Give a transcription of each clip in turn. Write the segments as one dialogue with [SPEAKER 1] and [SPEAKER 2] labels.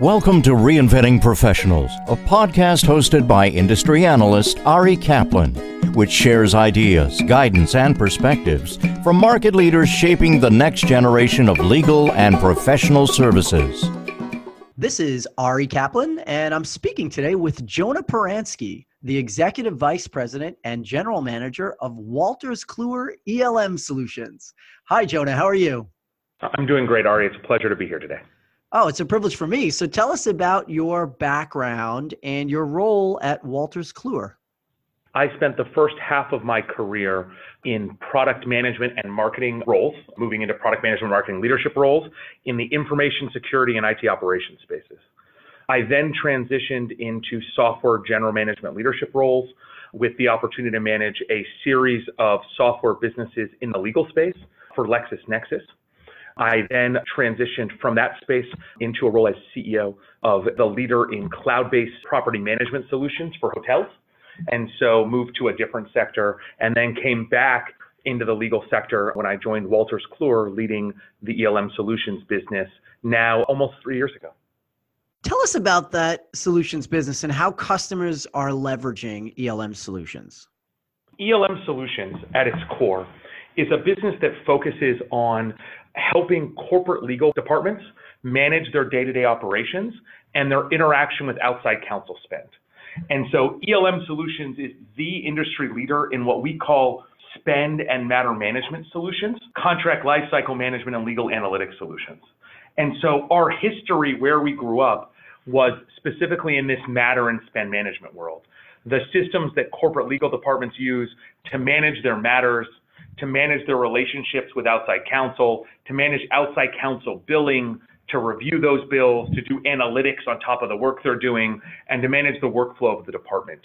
[SPEAKER 1] Welcome to Reinventing Professionals, a podcast hosted by industry analyst Ari Kaplan, which shares ideas, guidance, and perspectives from market leaders shaping the next generation of legal and professional services.
[SPEAKER 2] This is Ari Kaplan, and I'm speaking today with Jonah Paransky, the Executive Vice President and General Manager of Wolters Kluwer ELM Solutions. Hi, Jonah. How are you?
[SPEAKER 3] I'm doing great, Ari. It's a pleasure to be here today.
[SPEAKER 2] Oh, it's a privilege for me. So tell us about your background and your role at Wolters Kluwer.
[SPEAKER 3] I spent the first half of my career in product management and marketing roles, moving into product management marketing leadership roles in the information security and IT operations spaces. I then transitioned into software general management leadership roles with the opportunity to manage a series of software businesses in the legal space for LexisNexis. I then transitioned from that space into a role as CEO of the leader in cloud based property management solutions for hotels. And so moved to a different sector and then came back into the legal sector when I joined Wolters Kluwer, leading the ELM solutions business now almost three years ago.
[SPEAKER 2] Tell us about that solutions business and how customers are leveraging ELM solutions.
[SPEAKER 3] ELM Solutions, at its core, is a business that focuses on helping corporate legal departments manage their day-to-day operations and their interaction with outside counsel spend. And so ELM Solutions is the industry leader in what we call spend and matter management solutions, contract lifecycle management, and legal analytics solutions. And so our history where we grew up was specifically in this matter and spend management world. The systems that corporate legal departments use to manage their matters, to manage their relationships with outside counsel, to manage outside counsel billing, to review those bills, to do analytics on top of the work they're doing, and to manage the workflow of the department.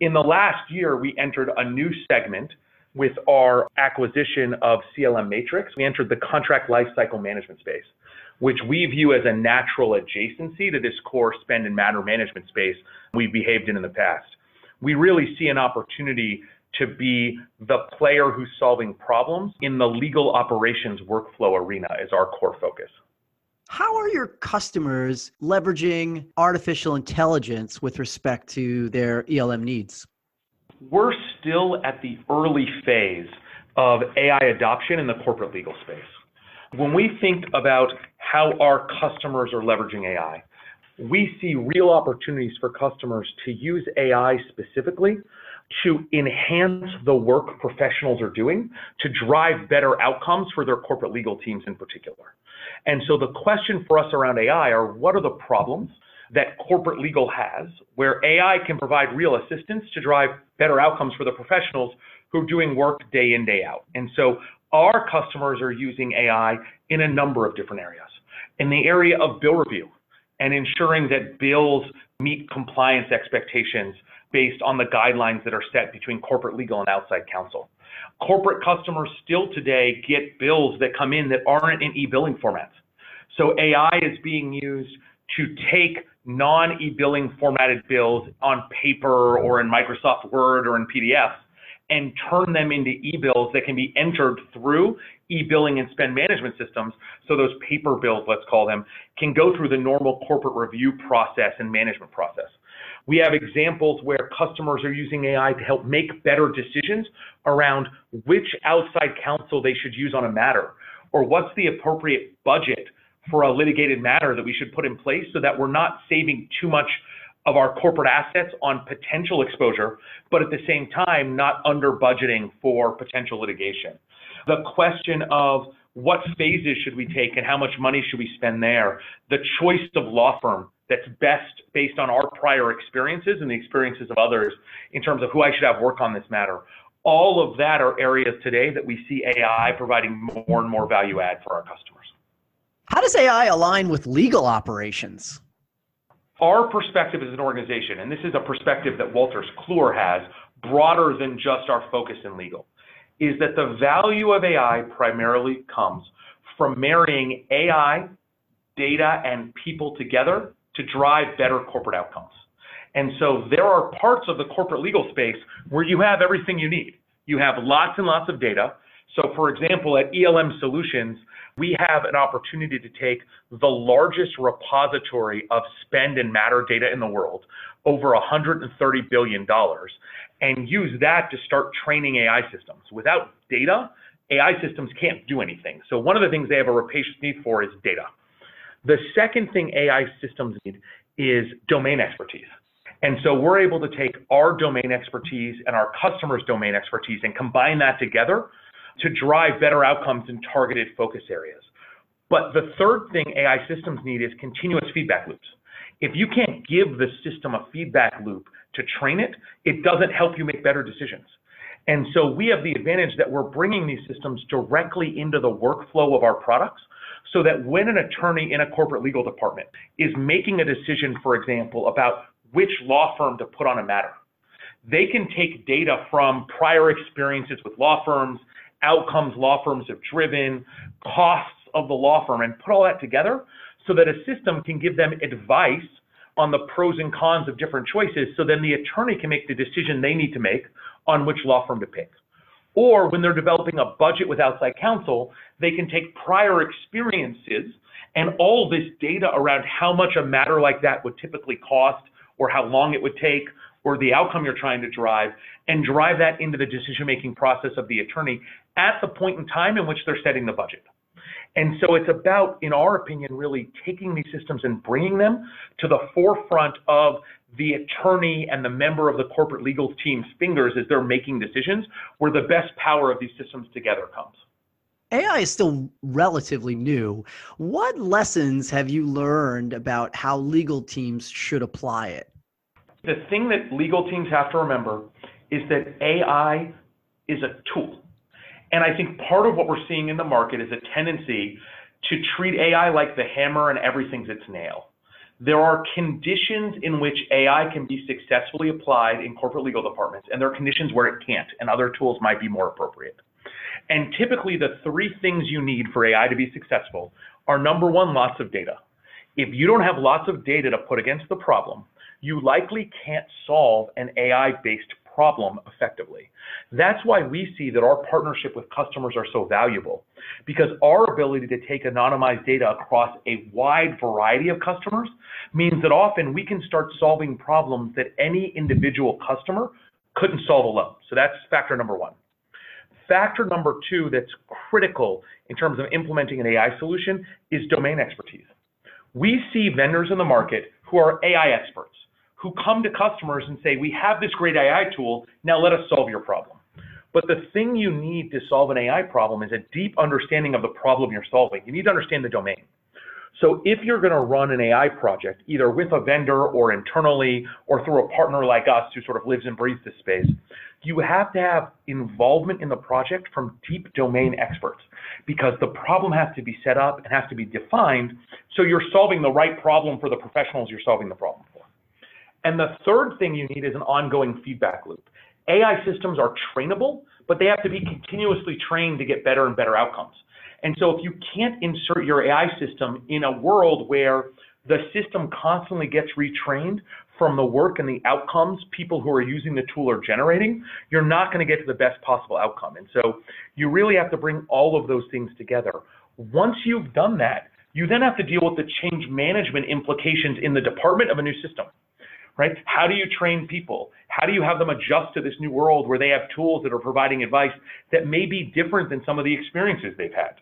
[SPEAKER 3] In the last year, we entered a new segment with our acquisition of CLM Matrix. We entered the contract lifecycle management space, which we view as a natural adjacency to this core spend and matter management space we've behaved in in the past. We really see an opportunity to be the player who's solving problems in the legal operations workflow arena is our core focus.
[SPEAKER 2] How are your customers leveraging artificial intelligence with respect to their ELM needs?
[SPEAKER 3] We're still at the early phase of AI adoption in the corporate legal space. When we think about how our customers are leveraging AI, we see real opportunities for customers to use AI specifically to enhance the work professionals are doing to drive better outcomes for their corporate legal teams in particular. And so the question for us around AI are what are the problems that corporate legal has where AI can provide real assistance to drive better outcomes for the professionals who are doing work day in, day out. And so our customers are using AI in a number of different areas. In the area of bill review and ensuring that bills meet compliance expectations based on the guidelines that are set between corporate legal and outside counsel. Corporate customers still today get bills that come in that aren't in e-billing formats. So AI is being used to take non e-billing formatted bills on paper or in Microsoft Word or in PDF and turn them into e-bills that can be entered through e-billing and spend management systems. So those paper bills, let's call them, can go through the normal corporate review process and management process. We have examples where customers are using AI to help make better decisions around which outside counsel they should use on a matter, or what's the appropriate budget for a litigated matter that we should put in place so that we're not saving too much of our corporate assets on potential exposure, but at the same time, not under budgeting for potential litigation. The question of what phases should we take and how much money should we spend there, the choice of law firm that's best based on our prior experiences and the experiences of others in terms of who I should have work on this matter. All of that are areas today that we see AI providing more and more value add for our customers.
[SPEAKER 2] How does AI align with legal operations?
[SPEAKER 3] Our perspective as an organization, and this is a perspective that Wolters Kluwer has, broader than just our focus in legal, is that the value of AI primarily comes from marrying AI, data, and people together to drive better corporate outcomes. And so there are parts of the corporate legal space where you have everything you need. You have lots and lots of data, So, for example, at ELM Solutions, we have an opportunity to take the largest repository of spend and matter data in the world, over $130 billion, and use that to start training AI systems. Without data, AI systems can't do anything. So one of the things they have a rapacious need for is data. The second thing AI systems need is domain expertise. And so we're able to take our domain expertise and our customers' domain expertise and combine that together to drive better outcomes in targeted focus areas. But the third thing AI systems need is continuous feedback loops. If you can't give the system a feedback loop to train it, it doesn't help you make better decisions. And so we have the advantage that we're bringing these systems directly into the workflow of our products so that when an attorney in a corporate legal department is making a decision, for example, about which law firm to put on a matter, they can take data from prior experiences with law firms, outcomes law firms have driven, costs of the law firm, and put all that together so that a system can give them advice on the pros and cons of different choices so then the attorney can make the decision they need to make on which law firm to pick. Or when they're developing a budget with outside counsel, they can take prior experiences and all this data around how much a matter like that would typically cost or how long it would take or the outcome you're trying to drive and drive that into the decision making process of the attorney at the point in time in which they're setting the budget. And so it's about, in our opinion, really taking these systems and bringing them to the forefront of the attorney and the member of the corporate legal team's fingers as they're making decisions, where the best power of these systems together comes.
[SPEAKER 2] AI is still relatively new. What lessons have you learned about how legal teams should apply it?
[SPEAKER 3] The thing that legal teams have to remember is that AI is a tool. And I think part of what we're seeing in the market is a tendency to treat AI like the hammer and everything's its nail. There are conditions in which AI can be successfully applied in corporate legal departments, and there are conditions where it can't, and other tools might be more appropriate. And typically, the three things you need for AI to be successful are number one, lots of data. If you don't have lots of data to put against the problem, you likely can't solve an AI based problem effectively. That's why we see that our partnership with customers are so valuable because our ability to take anonymized data across a wide variety of customers means that often we can start solving problems that any individual customer couldn't solve alone. So that's factor number one. Factor number two that's critical in terms of implementing an AI solution is domain expertise. We see vendors in the market who are AI experts who come to customers and say, we have this great AI tool, now let us solve your problem. But the thing you need to solve an AI problem is a deep understanding of the problem you're solving. You need to understand the domain. So if you're going to run an AI project, either with a vendor or internally or through a partner like us who sort of lives and breathes this space, you have to have involvement in the project from deep domain experts because the problem has to be set up and has to be defined so you're solving the right problem for the professionals you're solving the problem for. And the third thing you need is an ongoing feedback loop. AI systems are trainable, but they have to be continuously trained to get better and better outcomes. And so if you can't insert your AI system in a world where the system constantly gets retrained from the work and the outcomes people who are using the tool are generating, you're not going to get to the best possible outcome. And so you really have to bring all of those things together. Once you've done that, you then have to deal with the change management implications in the department of a new system right? How do you train people? How do you have them adjust to this new world where they have tools that are providing advice that may be different than some of the experiences they've had?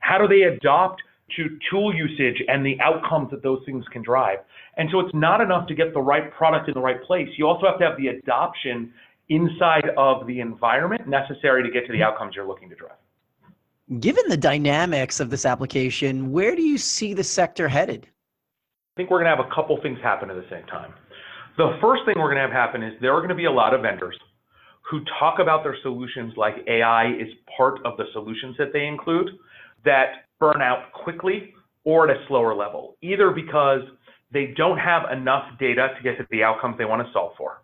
[SPEAKER 3] How do they adopt to tool usage and the outcomes that those things can drive? And so it's not enough to get the right product in the right place. You also have to have the adoption inside of the environment necessary to get to the mm-hmm. outcomes you're looking to drive.
[SPEAKER 2] Given the dynamics of this application, where do you see the sector headed?
[SPEAKER 3] I think we're going to have a couple things happen at the same time. The first thing we're going to have happen is there are going to be a lot of vendors who talk about their solutions like AI is part of the solutions that they include that burn out quickly or at a slower level, either because they don't have enough data to get to the outcomes they want to solve for,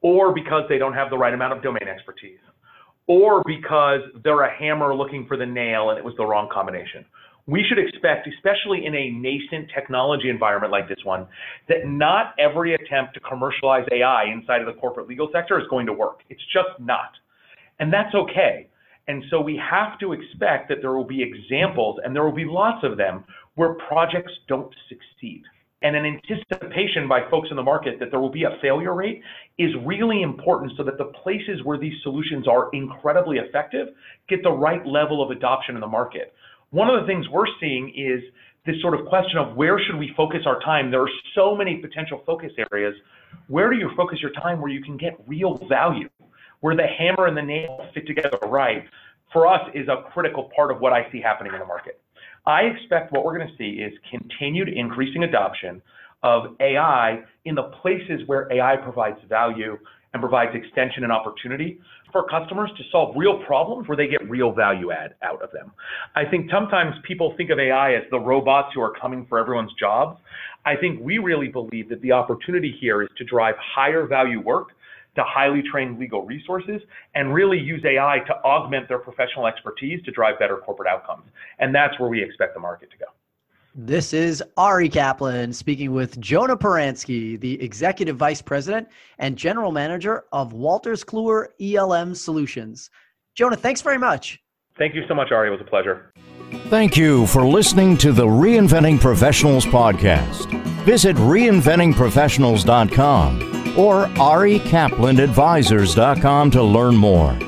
[SPEAKER 3] or because they don't have the right amount of domain expertise, or because they're a hammer looking for the nail and it was the wrong combination, we should expect, especially in a nascent technology environment like this one, that not every attempt to commercialize AI inside of the corporate legal sector is going to work. It's just not. And that's okay. And so we have to expect that there will be examples, and there will be lots of them, where projects don't succeed. And an anticipation by folks in the market that there will be a failure rate is really important so that the places where these solutions are incredibly effective get the right level of adoption in the market. One of the things we're seeing is this sort of question of where should we focus our time? There are so many potential focus areas. Where do you focus your time where you can get real value, where the hammer and the nail fit together right? For us, is a critical part of what I see happening in the market. I expect what we're going to see is continued increasing adoption of AI in the places where AI provides value and provides extension and opportunity for customers to solve real problems where they get real value add out of them. I think sometimes people think of AI as the robots who are coming for everyone's jobs. I think we really believe that the opportunity here is to drive higher value work to highly trained legal resources and really use AI to augment their professional expertise to drive better corporate outcomes. And that's where we expect the market to go.
[SPEAKER 2] This is Ari Kaplan speaking with Jonah Paransky, the Executive Vice President and General Manager of Wolters Kluwer ELM Solutions. Jonah, thanks very much.
[SPEAKER 3] Thank you so much, Ari. It was a pleasure.
[SPEAKER 1] Thank you for listening to the Reinventing Professionals podcast. Visit reinventingprofessionals.com or arikaplanadvisors.com to learn more.